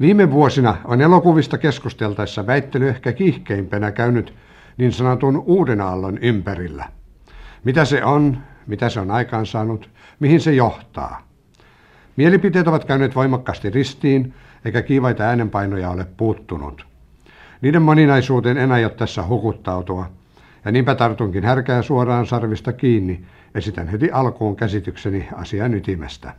Viime vuosina on elokuvista keskusteltaessa väittely ehkä kiihkeimpänä käynyt niin sanotun uuden aallon ympärillä. Mitä se on, mitä se on aikaansaanut, mihin se johtaa. Mielipiteet ovat käyneet voimakkaasti ristiin, eikä kiivaita äänenpainoja ole puuttunut. Niiden moninaisuuteen en aio tässä hukuttautua, ja niinpä tartunkin härkää suoraan sarvista kiinni, esitän heti alkuun käsitykseni asian ytimestä.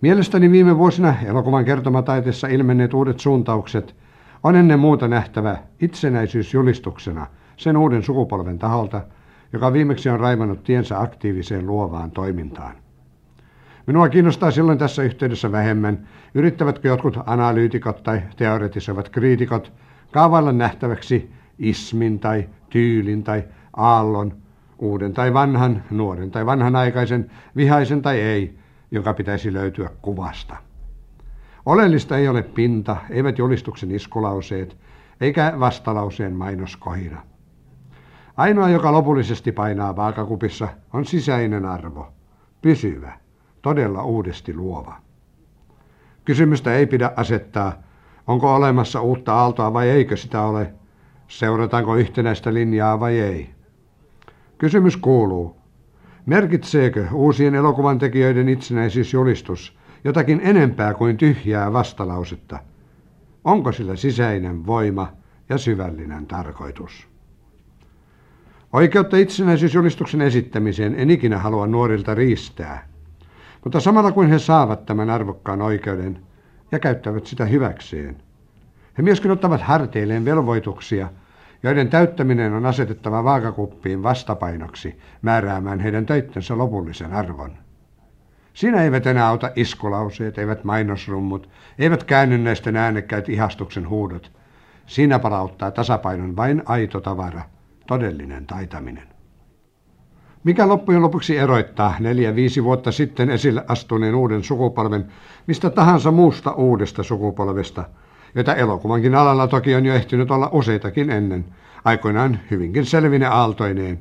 Mielestäni viime vuosina elokuvan kertomataiteessa ilmenneet uudet suuntaukset on ennen muuta nähtävä itsenäisyysjulistuksena sen uuden sukupolven taholta, joka viimeksi on raivannut tiensä aktiiviseen luovaan toimintaan. Minua kiinnostaa silloin tässä yhteydessä vähemmän, yrittävätkö jotkut analyytikot tai teoretisoivat kriitikot kaavailla nähtäväksi ismin tai tyylin tai aallon, uuden tai vanhan, nuoren tai vanhanaikaisen, vihaisen tai ei, joka pitäisi löytyä kuvasta. Oleellista ei ole pinta, eivät julistuksen iskulauseet, eikä vastalauseen mainoskohina. Ainoa, joka lopullisesti painaa vaakakupissa, on sisäinen arvo, pysyvä, todella uudesti luova. Kysymystä ei pidä asettaa, onko olemassa uutta aaltoa vai eikö sitä ole, seurataanko yhtenäistä linjaa vai ei. Kysymys kuuluu, merkitseekö uusien elokuvan tekijöiden itsenäisyysjulistus jotakin enempää kuin tyhjää vastalausetta? Onko sillä sisäinen voima ja syvällinen tarkoitus? Oikeutta itsenäisyysjulistuksen esittämiseen en ikinä halua nuorilta riistää, mutta samalla kuin he saavat tämän arvokkaan oikeuden ja käyttävät sitä hyväkseen, he myöskin ottavat harteilleen velvoituksia, joiden täyttäminen on asetettava vaakakuppiin vastapainoksi määräämään heidän töittensä lopullisen arvon. Siinä eivät enää auta iskulauseet, eivät mainosrummut, eivät käännynnäisten äänekkäät ihastuksen huudot. Siinä palauttaa tasapainon vain aito tavara, todellinen taitaminen. Mikä loppujen lopuksi eroittaa neljä-viisi vuotta sitten esille astuneen uuden sukupolven mistä tahansa muusta uudesta sukupolvesta – jota elokuvankin alalla toki on jo ehtinyt olla useitakin ennen, aikoinaan hyvinkin selvine aaltoineen,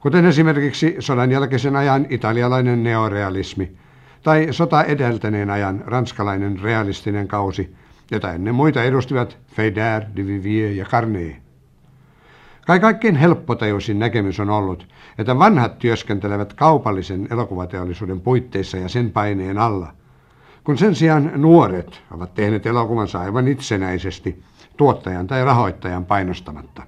kuten esimerkiksi sodan jälkeisen ajan italialainen neorealismi tai sota edeltäneen ajan ranskalainen realistinen kausi, jota ennen muita edustivat Feydear, Duvivier ja Carnet. Kai kaikkein helppotajuisin näkemys on ollut, että vanhat työskentelevät kaupallisen elokuvateollisuuden puitteissa ja sen paineen alla – kun sen sijaan nuoret ovat tehneet elokuvansa aivan itsenäisesti tuottajan tai rahoittajan painostamatta.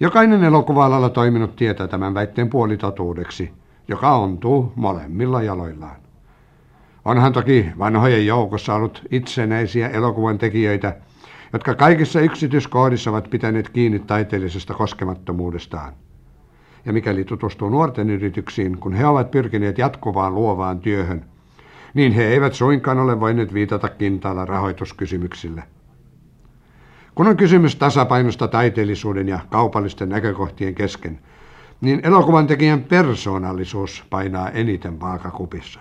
Jokainen elokuva-alalla toiminut tietää tämän väitteen puolitotuudeksi, joka ontuu molemmilla jaloillaan. Onhan toki vanhojen joukossa ollut itsenäisiä elokuvan tekijöitä, jotka kaikissa yksityiskohdissa ovat pitäneet kiinni taiteellisesta koskemattomuudestaan. Ja mikäli tutustuu nuorten yrityksiin, kun he ovat pyrkineet jatkuvaan luovaan työhön – niin he eivät suinkaan ole voineet viitata kintaalla rahoituskysymyksille. Kun on kysymys tasapainosta taiteellisuuden ja kaupallisten näkökohtien kesken, niin elokuvan tekijän persoonallisuus painaa eniten vaakakupissa.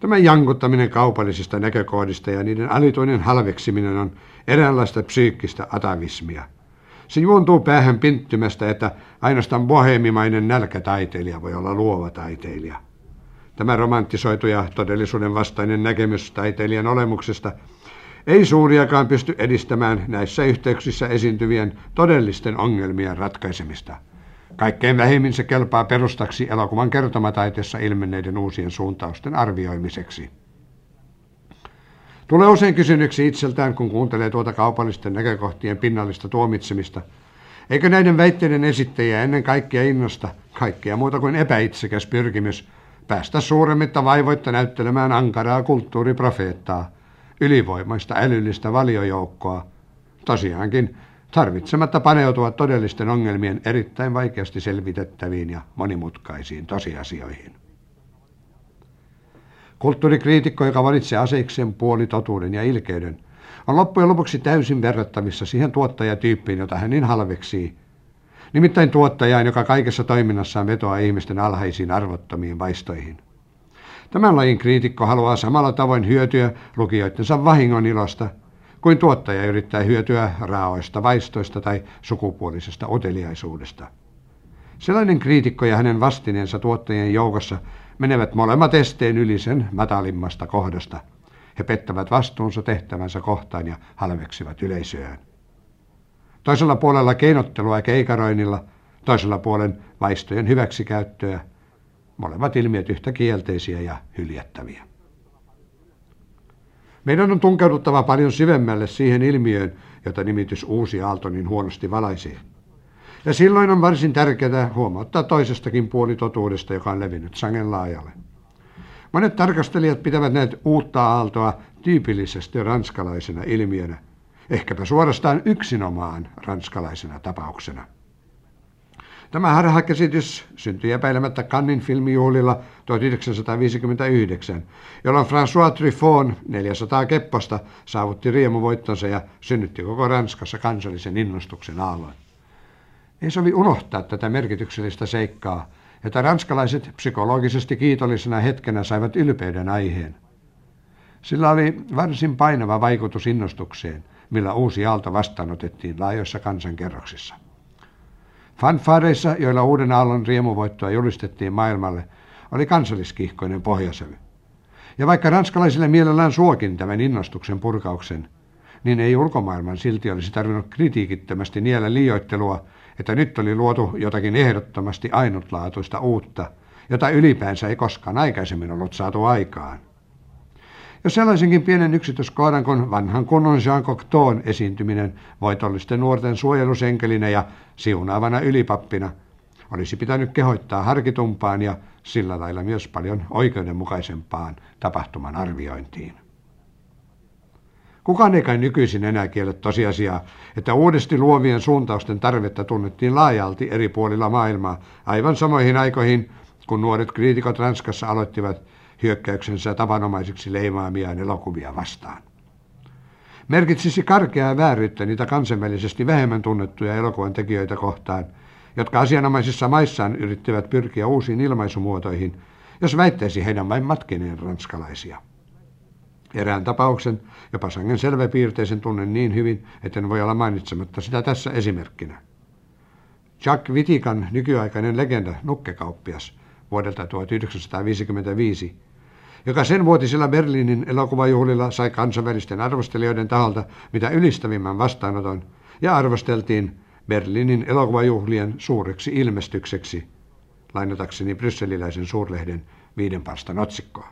Tämä jankuttaminen kaupallisista näkökohdista ja niiden alituinen halveksiminen on eräänlaista psyykkistä atavismia. Se juontuu päähän pinttymästä, että ainoastaan bohemimainen nälkätaiteilija voi olla luova taiteilija. Tämä romanttisoitu ja todellisuuden vastainen näkemys taiteilijan olemuksesta ei suuriakaan pysty edistämään näissä yhteyksissä esiintyvien todellisten ongelmien ratkaisemista. Kaikkein vähimmin se kelpaa perustaksi elokuvan kertomataiteessa ilmenneiden uusien suuntausten arvioimiseksi. Tulee usein kysyneeksi itseltään, kun kuuntelee tuota kaupallisten näkökohtien pinnallista tuomitsemista, eikö näiden väitteiden esittäjiä ennen kaikkea innosta kaikkea muuta kuin epäitsekäs pyrkimys päästä suuremmitta vaivoitta näyttelemään ankaraa kulttuuriprofeettaa, ylivoimaista älyllistä valiojoukkoa, tosiaankin tarvitsematta paneutua todellisten ongelmien erittäin vaikeasti selvitettäviin ja monimutkaisiin tosiasioihin. Kulttuurikriitikko, joka valitsee aseikseen puolitotuuden ja ilkeyden, on loppujen lopuksi täysin verrattavissa siihen tuottajatyyppiin, jota hän niin halveksii – Nimittäin tuottajaan, joka kaikessa toiminnassaan vetoaa ihmisten alhaisiin arvottomiin vaistoihin. Tämän lajin kriitikko haluaa samalla tavoin hyötyä lukijoittensa vahingon ilosta, kuin tuottaja yrittää hyötyä raaoista vaistoista tai sukupuolisesta oteliaisuudesta. Sellainen kriitikko ja hänen vastineensa tuottajien joukossa menevät molemmat esteen yli sen matalimmasta kohdasta. He pettävät vastuunsa tehtävänsä kohtaan ja halveksivat yleisöään. Toisella puolella keinottelua ja keikaroinnilla, toisella puolen vaistojen hyväksikäyttöä, molemmat ilmiöt yhtä kielteisiä ja hyljättäviä. Meidän on tunkeuduttava paljon syvemmälle siihen ilmiöön, jota nimitys Uusi Aalto niin huonosti valaisee. Ja silloin on varsin tärkeää huomauttaa toisestakin puolitotuudesta, joka on levinnyt sangen laajalle. Monet tarkastelijat pitävät näitä uutta aaltoa tyypillisesti ranskalaisena ilmiönä, ehkäpä suorastaan yksinomaan ranskalaisena tapauksena. Tämä harhakäsitys syntyi epäilemättä Cannin filmijuhlilla 1959, jolloin François Truffaut 400 kepposta saavutti riemuvoittonsa ja synnytti koko Ranskassa kansallisen innostuksen aallon. Ei sovi unohtaa tätä merkityksellistä seikkaa, että ranskalaiset psykologisesti kiitollisena hetkenä saivat ylpeyden aiheen. Sillä oli varsin painava vaikutus innostukseen, millä uusi aalto vastaanotettiin laajoissa kansankerroksissa. Fanfareissa, joilla uuden aallon riemuvoittoa julistettiin maailmalle, oli kansalliskihkoinen pohjasevy. Ja vaikka ranskalaisille mielellään suokin tämän innostuksen purkauksen, niin ei ulkomaailman silti olisi tarvinnut kritiikittömästi niellä liioittelua, että nyt oli luotu jotakin ehdottomasti ainutlaatuista uutta, jota ylipäänsä ei koskaan aikaisemmin ollut saatu aikaan. Jos sellaisenkin pienen yksityiskohdan kuin vanhan kunnon Jean Cocteau'n esiintyminen voitollisten nuorten suojelusenkelinä ja siunaavana ylipappina olisi pitänyt kehoittaa harkitumpaan ja sillä lailla myös paljon oikeudenmukaisempaan tapahtuman arviointiin. Kukaan ei kai nykyisin enää kiele tosiasiaa, että uudesti luovien suuntausten tarvetta tunnettiin laajalti eri puolilla maailmaa aivan samoihin aikoihin, kun nuoret kriitikot Ranskassa aloittivat hyökkäyksensä tavanomaisiksi leimaamiaan elokuvia vastaan. Merkitsisi karkeaa vääryyttä niitä kansainvälisesti vähemmän tunnettuja elokuvan tekijöitä kohtaan, jotka asianomaisissa maissaan yrittivät pyrkiä uusiin ilmaisumuotoihin, jos väittäisi heidän vain matkineen ranskalaisia. Erään tapauksen, jopa sangen selväpiirteisen tunnen niin hyvin, etten voi olla mainitsematta sitä tässä esimerkkinä. Jack Vitikan nykyaikainen legenda Nukkekauppias vuodelta 1955, joka sen vuotisilla Berliinin elokuvajuhlilla sai kansainvälisten arvostelijoiden taholta mitä ylistävimmän vastaanoton ja arvosteltiin Berliinin elokuvajuhlien suureksi ilmestykseksi, lainatakseni brysseliläisen suurlehden viiden parstan otsikkoa.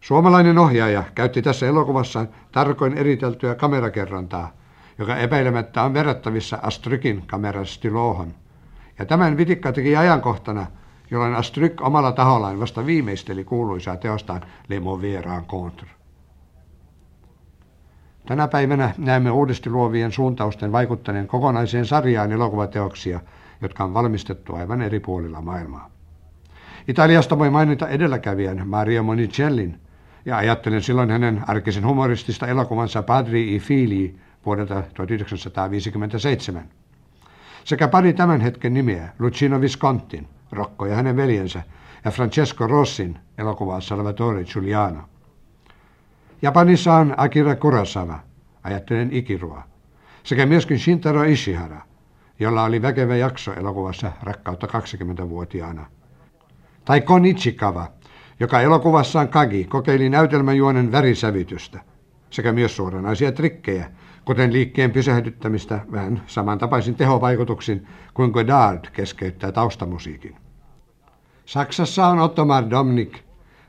Suomalainen ohjaaja käytti tässä elokuvassa tarkoin eriteltyä kamerakerrontaa, joka epäilemättä on verrattavissa Astrykin kamerastylohon. Ja tämän vitikka teki ajankohtana, jolloin Astryk omalla tahollaan vasta viimeisteli kuuluisaa teostaan Le Mauvais Rencontre. Tänä päivänä näemme uudesti luovien suuntausten vaikuttaneen kokonaiseen sarjaan elokuvateoksia, jotka on valmistettu aivan eri puolilla maailmaa. Italiasta voi mainita edelläkävijän Mario Monicellin, ja ajattelen silloin hänen arkisen humoristista elokuvansa Padri i Fili vuodelta 1957. Sekä pari tämän hetken nimeä, Lucino Viscontin, Rocco ja hänen veljensä, ja Francesco Rossin elokuvaa Salvatore Giuliano. Japanissa on Akira Kurosawa, ajattelen Ikirua, sekä myöskin Shintaro Ishihara, jolla oli väkevä jakso elokuvassa Rakkautta 20-vuotiaana. Tai Kon Ichikawa, joka elokuvassaan Kagi kokeili näytelmäjuonen värisävytystä sekä myös suoranaisia trikkejä, kuten liikkeen pysähdyttämistä vähän samantapaisin tehovaikutuksin kuin Godard keskeyttää taustamusiikin. Saksassa on Ottomar Domnik,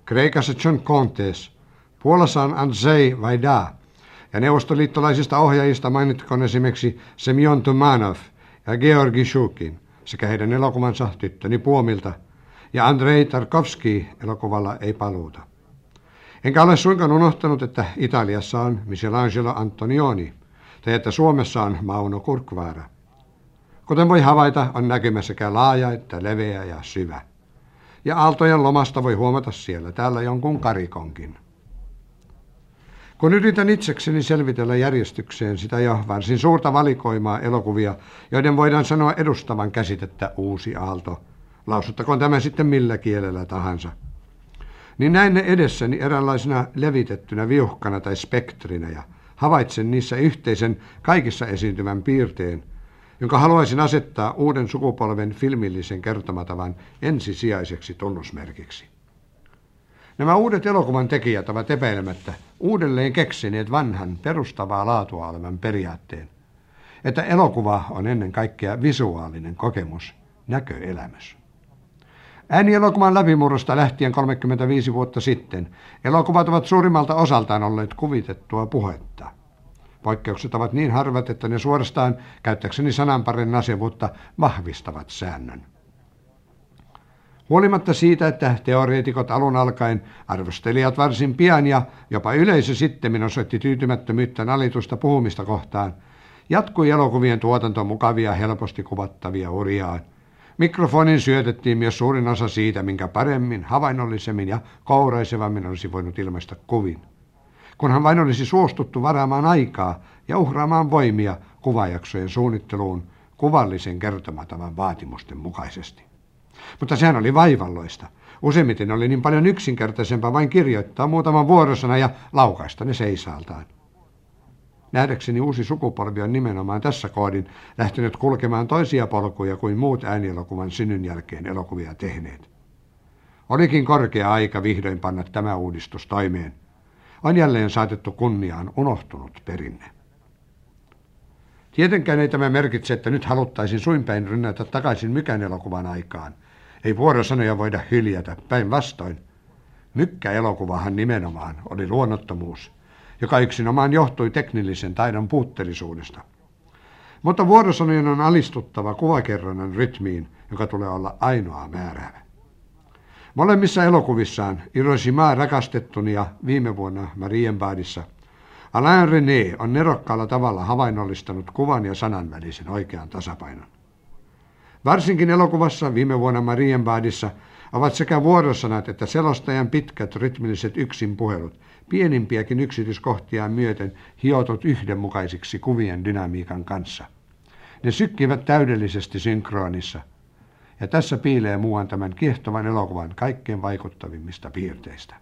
Kreikassa John Contes, Puolassa on Andrzej Vajda ja neuvostoliittolaisista ohjaajista mainittakoon esimerkiksi Semyon Tumanov ja Georgi Shukin sekä heidän elokuvansa Tyttöni Puomilta – ja Andrei Tarkovski elokuvalla ei paluuta. Enkä ole suinkaan unohtanut, että Italiassa on Michelangelo Antonioni, tai että Suomessa on Mauno Kurkvaara. Kuten voi havaita, on näkymä sekä laaja että leveä ja syvä. Ja aaltojen lomasta voi huomata siellä täällä jonkun karikonkin. Kun yritän itsekseni selvitellä järjestykseen sitä jo varsin suurta valikoimaa elokuvia, joiden voidaan sanoa edustavan käsitettä uusi aalto – lausuttakoon tämä sitten millä kielellä tahansa, niin näin ne edessäni eräänlaisena levitettynä viuhkana tai spektrinä ja havaitsen niissä yhteisen kaikissa esiintyvän piirteen, jonka haluaisin asettaa uuden sukupolven filmillisen kertomatavan ensisijaiseksi tunnusmerkiksi. Nämä uudet elokuvan tekijät ovat epäilemättä uudelleen keksineet vanhan perustavaa laatua olevan periaatteen, että elokuva on ennen kaikkea visuaalinen kokemus, näköelämys. Äänielokuvan läpimurrosta lähtien 35 vuotta sitten elokuvat ovat suurimmalta osaltaan olleet kuvitettua puhetta. Poikkeukset ovat niin harvat, että ne suorastaan, käyttäkseni sananparin asevuutta, vahvistavat säännön. Huolimatta siitä, että teoreetikot alun alkaen, arvostelijat varsin pian ja jopa yleisö sitten osoitti tyytymättömyyttä nalitusta puhumista kohtaan, jatkui elokuvien tuotanto mukavia helposti kuvattavia urjaan. Mikrofonin syötettiin myös suurin osa siitä, minkä paremmin, havainnollisemmin ja kouraisevammin olisi voinut ilmaista kuvin. Kunhan vain olisi suostuttu varaamaan aikaa ja uhraamaan voimia kuvajaksojen suunnitteluun kuvallisen kertomatavan vaatimusten mukaisesti. Mutta sehän oli vaivalloista. Useimmiten oli niin paljon yksinkertaisempaa vain kirjoittaa muutaman vuorosana ja laukaista ne seisaaltaan. Nähdäkseni uusi sukupolvi on nimenomaan tässä koodin lähtenyt kulkemaan toisia polkuja kuin muut äänielokuvan synnyn jälkeen elokuvia tehneet. Olikin korkea aika vihdoin panna tämä uudistus toimeen. On jälleen saatettu kunniaan unohtunut perinne. Tietenkään ei tämä merkitse, että nyt haluttaisiin suinpäin rynnätä takaisin mykän elokuvan aikaan. Ei vuorosanoja voida hyljätä, päinvastoin. Mykkä-elokuvahan nimenomaan oli luonnottomuus, joka yksinomaan johtui teknillisen taidon puutteellisuudesta. Mutta vuorosanojen on alistuttava kuvakerronnan rytmiin, joka tulee olla ainoa määräävä. Molemmissa elokuvissaan Hiroshima rakastettuni ja viime vuonna Marienbadissa Alain René on nerokkaalla tavalla havainnollistanut kuvan ja sanan välisen oikean tasapainon. Varsinkin elokuvassa viime vuonna Marienbadissa ovat sekä vuorosanat että selostajan pitkät rytmilliset yksinpuhelut, pienimpiäkin yksityiskohtia myöten hiotut yhdenmukaisiksi kuvien dynamiikan kanssa. Ne sykkivät täydellisesti synkronissa, ja tässä piilee muuan tämän kiehtovan elokuvan kaikkein vaikuttavimmista piirteistä.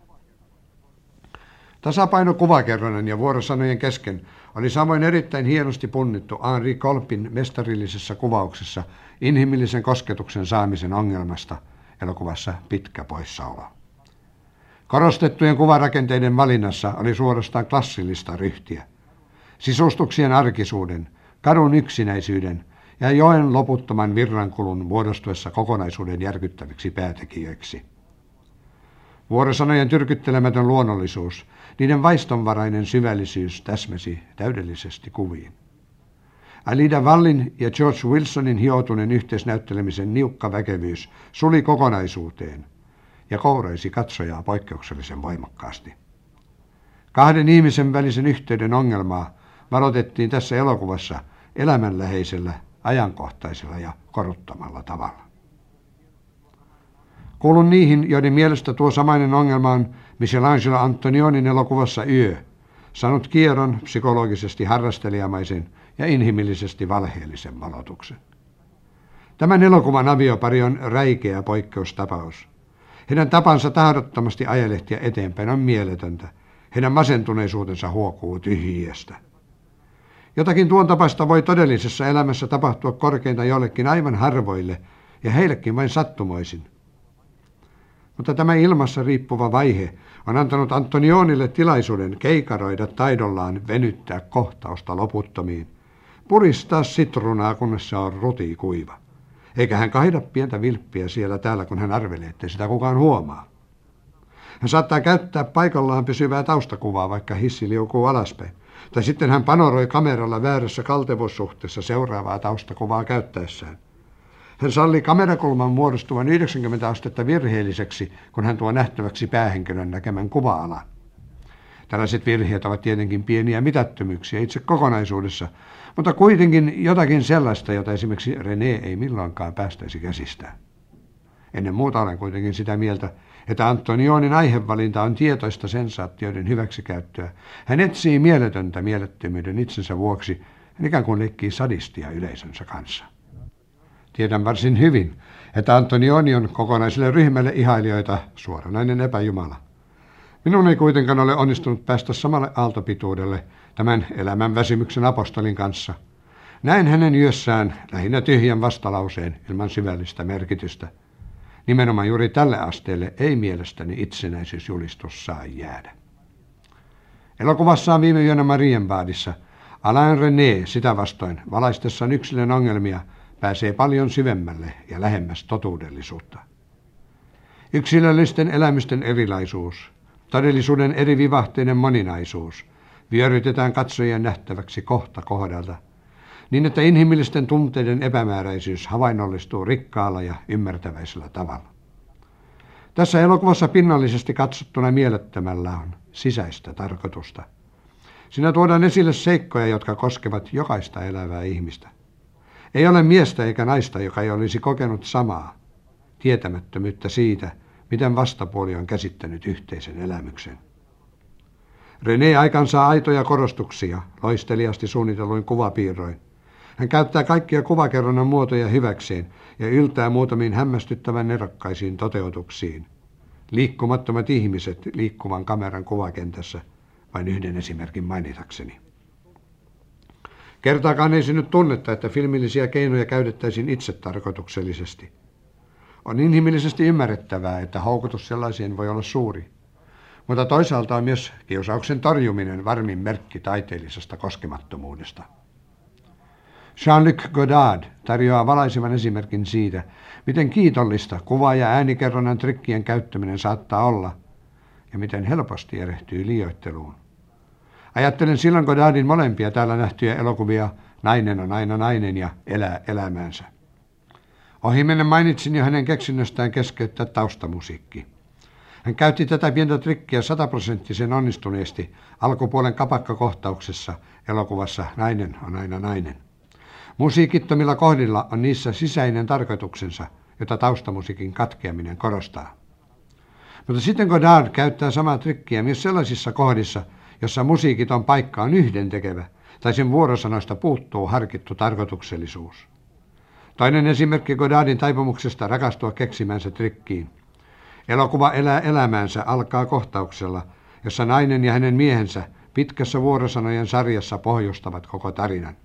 Tasapaino kuvakerronnan ja vuorosanojen kesken oli samoin erittäin hienosti punnittu Henri Kolpin mestarillisessa kuvauksessa inhimillisen kosketuksen saamisen ongelmasta elokuvassa Pitkä poissaolo. Korostettujen kuvarakenteiden valinnassa oli suorastaan klassillista ryhtiä. Sisustuksien arkisuuden, kadun yksinäisyyden ja joen loputtoman virrankulun muodostuessa kokonaisuuden järkyttäviksi päätekijöiksi. Vuorosanojen tyrkyttelemätön luonnollisuus, niiden vaistonvarainen syvällisyys täsmäsi täydellisesti kuviin. Alida Vallin ja George Wilsonin hioutuneen yhteisnäyttelemisen niukka väkevyys suli kokonaisuuteen ja kouraisi katsojaa poikkeuksellisen voimakkaasti. Kahden ihmisen välisen yhteyden ongelmaa varoitettiin tässä elokuvassa elämänläheisellä, ajankohtaisella ja koruttamalla tavalla. Kuulun niihin, joiden mielestä tuo samainen ongelma on Michelangelo Antonionin elokuvassa Yö, saanut kierron psykologisesti harrastelijamaisen ja inhimillisesti valheellisen valotuksen. Tämän elokuvan aviopari on räikeä poikkeustapaus. Heidän tapansa tahdottomasti ajelehtiä eteenpäin on mieletöntä. Heidän masentuneisuutensa huokuu tyhjiöstä. Jotakin tuon tapasta voi todellisessa elämässä tapahtua korkeinta jollekin aivan harvoille ja heillekin vain sattumoisin. Mutta tämä ilmassa riippuva vaihe on antanut Antonionille tilaisuuden keikaroida taidollaan venyttää kohtausta loputtomiin – puristaa sitrunaa, kunnes se on rutikuiva. Eikä hän kaida pientä vilppiä siellä täällä, kun hän arvelee, ettei sitä kukaan huomaa. Hän saattaa käyttää paikallaan pysyvää taustakuvaa, vaikka hissi liukuu alaspäin. Tai sitten hän panoroi kameralla väärässä kaltevossuhteessa seuraavaa taustakuvaa käyttäessään. Hän salli kamerakulman muodostuvan 90 astetta virheelliseksi, kun hän tuo nähtäväksi päähenkilön näkemän kuva-alan. Tällaiset virheet ovat tietenkin pieniä mitättömyyksiä itse kokonaisuudessa, mutta kuitenkin jotakin sellaista, jota esimerkiksi René ei milloinkaan päästäisi käsistään. Ennen muuta olen kuitenkin sitä mieltä, että Antonionin aihevalinta on tietoista sensaatioiden hyväksikäyttöä. Hän etsii mieletöntä mielettömyyden itsensä vuoksi, hän ikään kuin leikkii sadistia yleisönsä kanssa. Tiedän varsin hyvin, että Antonioni on kokonaiselle ryhmälle ihailijoita suoranainen epäjumala. Minun ei kuitenkaan ole onnistunut päästä samalle aaltopituudelle tämän elämän väsymyksen apostolin kanssa. Näin hänen yössään lähinnä tyhjän vastalauseen ilman syvällistä merkitystä. Nimenomaan juuri tälle asteelle ei mielestäni itsenäisyysjulistus saa jäädä. Elokuvassaan viime yönä Marienbaadissa Alain René sitä vastoin valaistessaan yksilön ongelmia pääsee paljon syvemmälle ja lähemmäs totuudellisuutta. Yksilöllisten elämysten erilaisuus, todellisuuden eri vivahteiden moninaisuus vyörytetään katsojien nähtäväksi kohta kohdalta, niin että inhimillisten tunteiden epämääräisyys havainnollistuu rikkaalla ja ymmärtäväisellä tavalla. Tässä elokuvassa pinnallisesti katsottuna mielettömällä on sisäistä tarkoitusta. Siinä tuodaan esille seikkoja, jotka koskevat jokaista elävää ihmistä. Ei ole miestä eikä naista, joka ei olisi kokenut samaa, tietämättömyyttä siitä, miten vastapuoli on käsittänyt yhteisen elämyksen. René aikansaa aitoja korostuksia loisteliasti suunnitelluin kuvapiirroin. Hän käyttää kaikkia kuvakerronnan muotoja hyväkseen ja yltää muutamiin hämmästyttävän nerokkaisiin toteutuksiin. Liikkumattomat ihmiset liikkuvan kameran kuvakentässä, vain yhden esimerkin mainitakseni. Kertaakaan ei synny tunnetta, että filmillisiä keinoja käytettäisiin itse tarkoituksellisesti. On inhimillisesti ymmärrettävää, että houkutus sellaiseen voi olla suuri. Mutta toisaalta on myös kiusauksen torjuminen varmin merkki taiteellisesta koskemattomuudesta. Jean-Luc Godard tarjoaa valaisevan esimerkin siitä, miten kiitollista kuva- ja äänikerronnan trikkien käyttäminen saattaa olla ja miten helposti erehtyy liioitteluun. Ajattelen silloin Godardin molempia täällä nähtyjä elokuvia Nainen on aina nainen ja Elää elämäänsä. Ohimennen mainitsin jo hänen keksinnöstään keskeyttää taustamusiikki. Hän käytti tätä pientä trikkiä sataprosenttisen onnistuneesti alkupuolen kapakkakohtauksessa elokuvassa Nainen on aina nainen. Musiikittomilla kohdilla on niissä sisäinen tarkoituksensa, jota taustamusiikin katkeaminen korostaa. Mutta sitten Godard käyttää samaa trikkiä myös sellaisissa kohdissa, jossa musiikiton paikka on yhdentekevä, tai sen vuorosanoista puuttuu harkittu tarkoituksellisuus. Toinen esimerkki Godardin taipumuksesta rakastua keksimänsä trikkiin. Elokuva Elää elämäänsä alkaa kohtauksella, jossa nainen ja hänen miehensä pitkässä vuorosanojen sarjassa pohjustavat koko tarinan.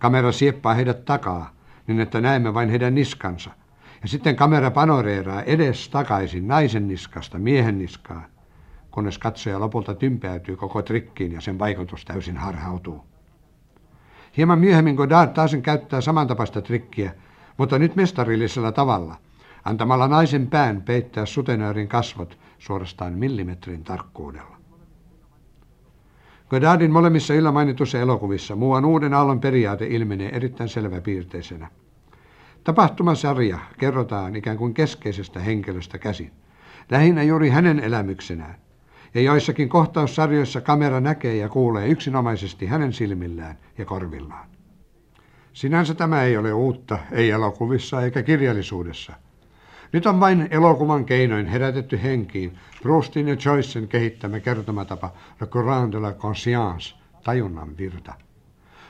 Kamera sieppaa heidät takaa, niin että näemme vain heidän niskansa. Ja sitten kamera panoreeraa edes takaisin naisen niskasta miehen niskaan, kunnes katsoja lopulta tympäytyy koko trikkiin ja sen vaikutus täysin harhautuu. Hieman myöhemmin Godard taas käyttää samantapaista trikkiä, mutta nyt mestarillisella tavalla, antamalla naisen pään peittää sutenöörin kasvot suorastaan millimetrin tarkkuudella. Godardin molemmissa yllä mainitussa elokuvissa muuan uuden aallon periaate ilmenee erittäin selväpiirteisenä. Tapahtumasarja kerrotaan ikään kuin keskeisestä henkilöstä käsin, lähinnä juuri hänen elämyksenään, ja joissakin kohtaussarjoissa kamera näkee ja kuulee yksinomaisesti hänen silmillään ja korvillaan. Sinänsä tämä ei ole uutta, ei elokuvissa eikä kirjallisuudessa. Nyt on vain elokuvan keinoin herätetty henkiin Proustin ja Joycen kehittämä kertomatapa Le Courant de la Conscience, tajunnan virta.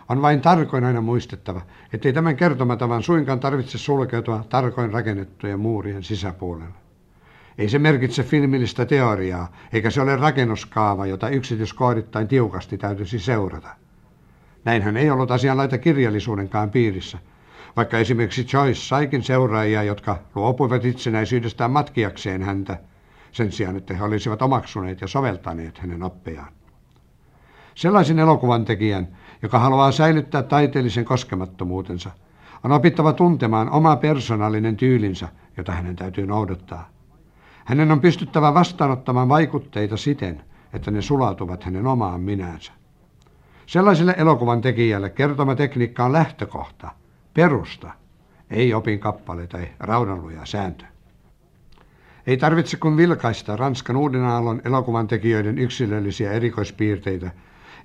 On vain tarkoin aina muistettava, ettei tämän kertomatavan suinkaan tarvitse sulkeutua tarkoin rakennettujen muurien sisäpuolelle. Ei se merkitse filmillistä teoriaa, eikä se ole rakennuskaava, jota yksityiskohdittain tiukasti täytyisi seurata. Näinhän ei ollut asianlaita kirjallisuudenkaan piirissä, vaikka esimerkiksi Joyce saikin seuraajia, jotka luopuivat itsenäisyydestään matkiakseen häntä, sen sijaan, että he olisivat omaksuneet ja soveltaneet hänen oppejaan. Sellaisen elokuvan tekijän, joka haluaa säilyttää taiteellisen koskemattomuutensa, on opittava tuntemaan oma persoonallinen tyylinsä, jota hänen täytyy noudattaa. Hänen on pystyttävä vastaanottamaan vaikutteita siten, että ne sulautuvat hänen omaan minänsä. Sellaiselle elokuvan tekijälle kertomatekniikka on lähtökohta, perusta, ei opin kappale tai raudanluja sääntö. Ei tarvitse kuin vilkaista Ranskan uuden aallon elokuvan tekijöiden yksilöllisiä erikoispiirteitä,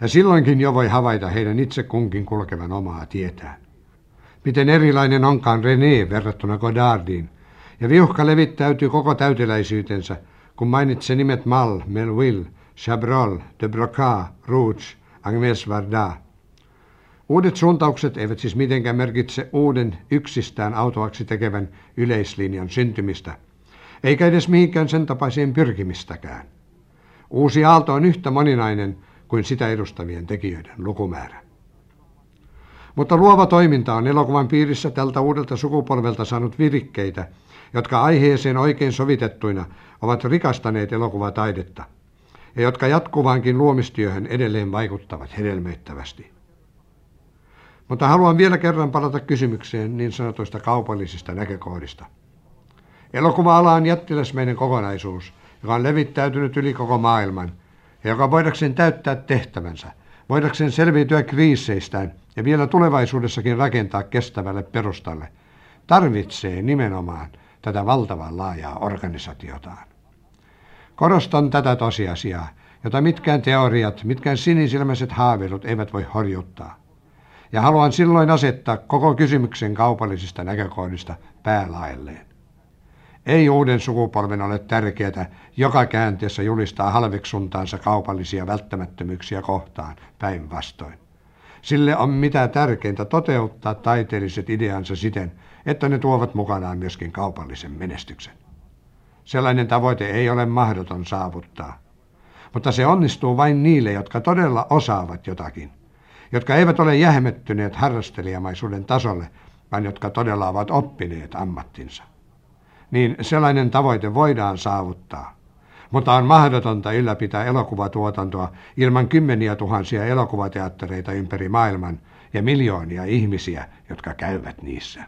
ja silloinkin jo voi havaita heidän itse kunkin kulkevan omaa tietään. Miten erilainen onkaan René verrattuna Godardiin, ja viuhka levittäytyy koko täyteläisyytensä, kun mainitsee nimet Mal, Melville, Chabrol, de Broca, Rouge, Agnes Varda. Uudet suuntaukset eivät siis mitenkään merkitse uuden yksistään autoaksi tekevän yleislinjan syntymistä, eikä edes mihinkään sen tapaiseen pyrkimistäkään. Uusi aalto on yhtä moninainen kuin sitä edustavien tekijöiden lukumäärä. Mutta luova toiminta on elokuvan piirissä tältä uudelta sukupolvelta saanut virikkeitä, jotka aiheeseen oikein sovitettuina ovat rikastaneet elokuvataidetta ja jotka jatkuvaankin luomistyöhön edelleen vaikuttavat hedelmöittävästi. Mutta haluan vielä kerran palata kysymykseen niin sanotuista kaupallisista näkökohdista. Elokuva-ala on jättiläsmäinen kokonaisuus, joka on levittäytynyt yli koko maailman ja joka voidakseen täyttää tehtävänsä, voidakseen selviytyä kriiseistään ja vielä tulevaisuudessakin rakentaa kestävälle perustalle, tarvitsee nimenomaan tätä valtavan laajaa organisaatiotaan. Korostan tätä tosiasiaa, jota mitkään teoriat, mitkään sinisilmäiset haaveilut eivät voi horjuttaa. Ja haluan silloin asettaa koko kysymyksen kaupallisista näkökohdista päälaelleen. Ei uuden sukupolven ole tärkeää joka käänteessä julistaa halveksuntaansa kaupallisia välttämättömyyksiä kohtaan päinvastoin. Sille on mitä tärkeintä toteuttaa taiteelliset ideansa siten, että ne tuovat mukanaan myöskin kaupallisen menestyksen. Sellainen tavoite ei ole mahdoton saavuttaa, mutta se onnistuu vain niille, jotka todella osaavat jotakin, jotka eivät ole jähmettyneet harrastelijamaisuuden tasolle, vaan jotka todella ovat oppineet ammattinsa niin sellainen tavoite voidaan saavuttaa. Mutta on mahdotonta ylläpitää elokuvatuotantoa ilman kymmeniä tuhansia elokuvateattereita ympäri maailman ja miljoonia ihmisiä, jotka käyvät niissä.